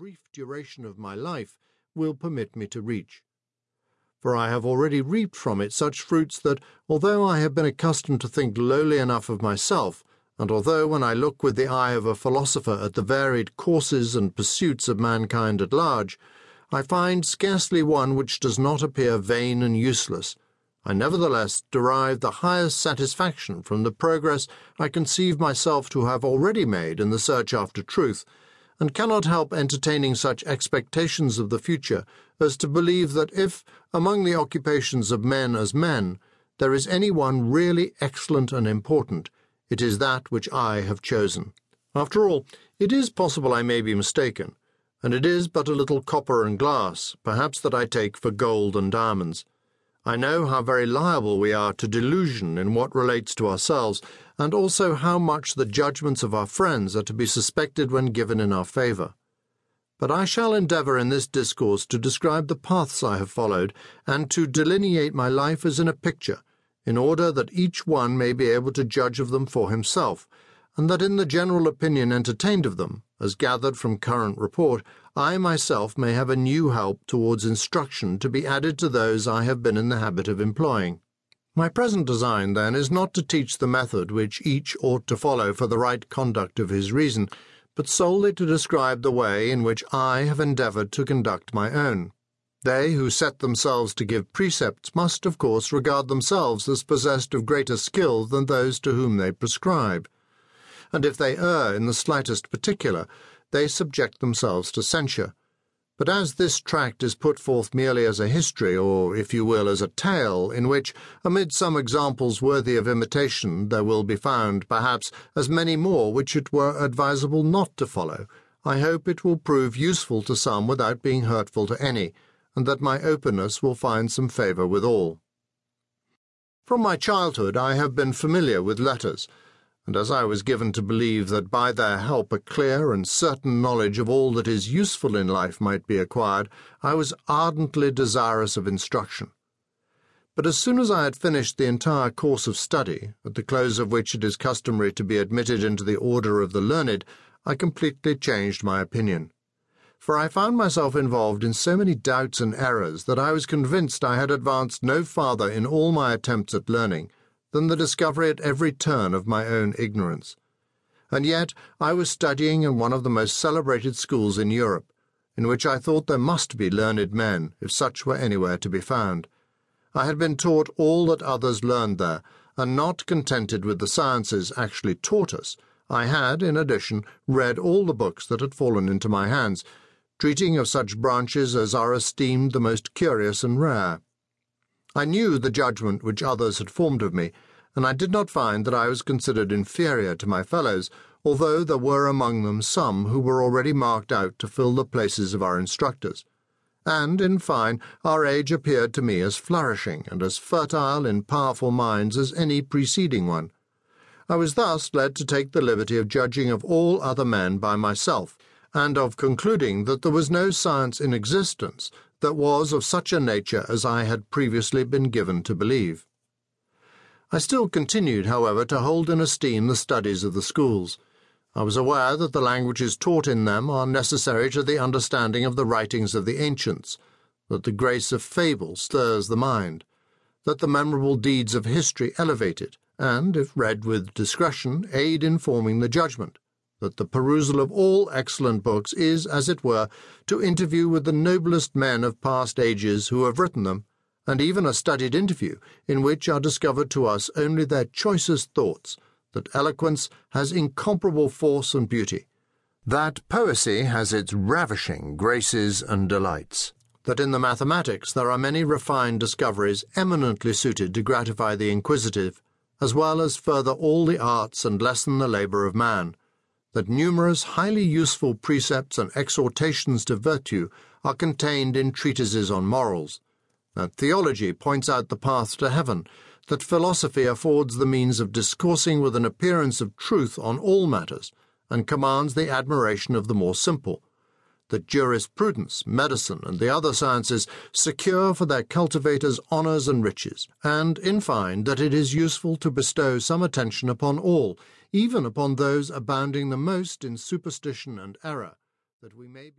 brief duration of my life will permit me to reach. For I have already reaped from it such fruits that, although I have been accustomed to think lowly enough of myself, and although when I look with the eye of a philosopher at the varied courses and pursuits of mankind at large, I find scarcely one which does not appear vain and useless, I nevertheless derive the highest satisfaction from the progress I conceive myself to have already made in the search after truth, and cannot help entertaining such expectations of the future as to believe that if, among the occupations of men as men, there is any one really excellent and important, it is that which I have chosen. After all, it is possible I may be mistaken, and it is but a little copper and glass, perhaps that I take for gold and diamonds. I know how very liable we are to delusion in what relates to ourselves, and also how much the judgments of our friends are to be suspected when given in our favour. But I shall endeavour in this discourse to describe the paths I have followed, and to delineate my life as in a picture, in order that each one may be able to judge of them for himself, and that in the general opinion entertained of them, as gathered from current report, I myself may have a new help towards instruction to be added to those I have been in the habit of employing. My present design, then, is not to teach the method which each ought to follow for the right conduct of his reason, but solely to describe the way in which I have endeavoured to conduct my own. They who set themselves to give precepts must, of course, regard themselves as possessed of greater skill than those to whom they prescribe and if they err in the slightest particular, they subject themselves to censure. But as this tract is put forth merely as a history, or, if you will, as a tale, in which, amid some examples worthy of imitation, there will be found, perhaps, as many more which it were advisable not to follow, I hope it will prove useful to some without being hurtful to any, and that my openness will find some favour with all. From my childhood I have been familiar with letters and as I was given to believe that by their help a clear and certain knowledge of all that is useful in life might be acquired, I was ardently desirous of instruction. But as soon as I had finished the entire course of study, at the close of which it is customary to be admitted into the order of the learned, I completely changed my opinion. For I found myself involved in so many doubts and errors that I was convinced I had advanced no farther in all my attempts at learning than the discovery at every turn of my own ignorance. And yet I was studying in one of the most celebrated schools in Europe, in which I thought there must be learned men, if such were anywhere to be found. I had been taught all that others learned there, and not contented with the sciences actually taught us, I had, in addition, read all the books that had fallen into my hands, treating of such branches as are esteemed the most curious and rare. I knew the judgment which others had formed of me, and I did not find that I was considered inferior to my fellows, although there were among them some who were already marked out to fill the places of our instructors. And, in fine, our age appeared to me as flourishing and as fertile in powerful minds as any preceding one. I was thus led to take the liberty of judging of all other men by myself, and of concluding that there was no science in existence that was of such a nature as I had previously been given to believe. I still continued, however, to hold in esteem the studies of the schools. I was aware that the languages taught in them are necessary to the understanding of the writings of the ancients, that the grace of fable stirs the mind, that the memorable deeds of history elevate it, and, if read with discretion, aid in forming the judgment that the perusal of all excellent books is, as it were, to interview with the noblest men of past ages who have written them, and even a studied interview in which are discovered to us only their choicest thoughts, that eloquence has incomparable force and beauty, that poesy has its ravishing graces and delights, that in the mathematics there are many refined discoveries eminently suited to gratify the inquisitive, as well as further all the arts and lessen the labour of man that numerous highly useful precepts and exhortations to virtue are contained in treatises on morals, that theology points out the path to heaven, that philosophy affords the means of discoursing with an appearance of truth on all matters, and commands the admiration of the more simple, that jurisprudence, medicine, and the other sciences secure for their cultivators honours and riches, and, in fine, that it is useful to bestow some attention upon all, even upon those abounding the most in superstition and error, that we may be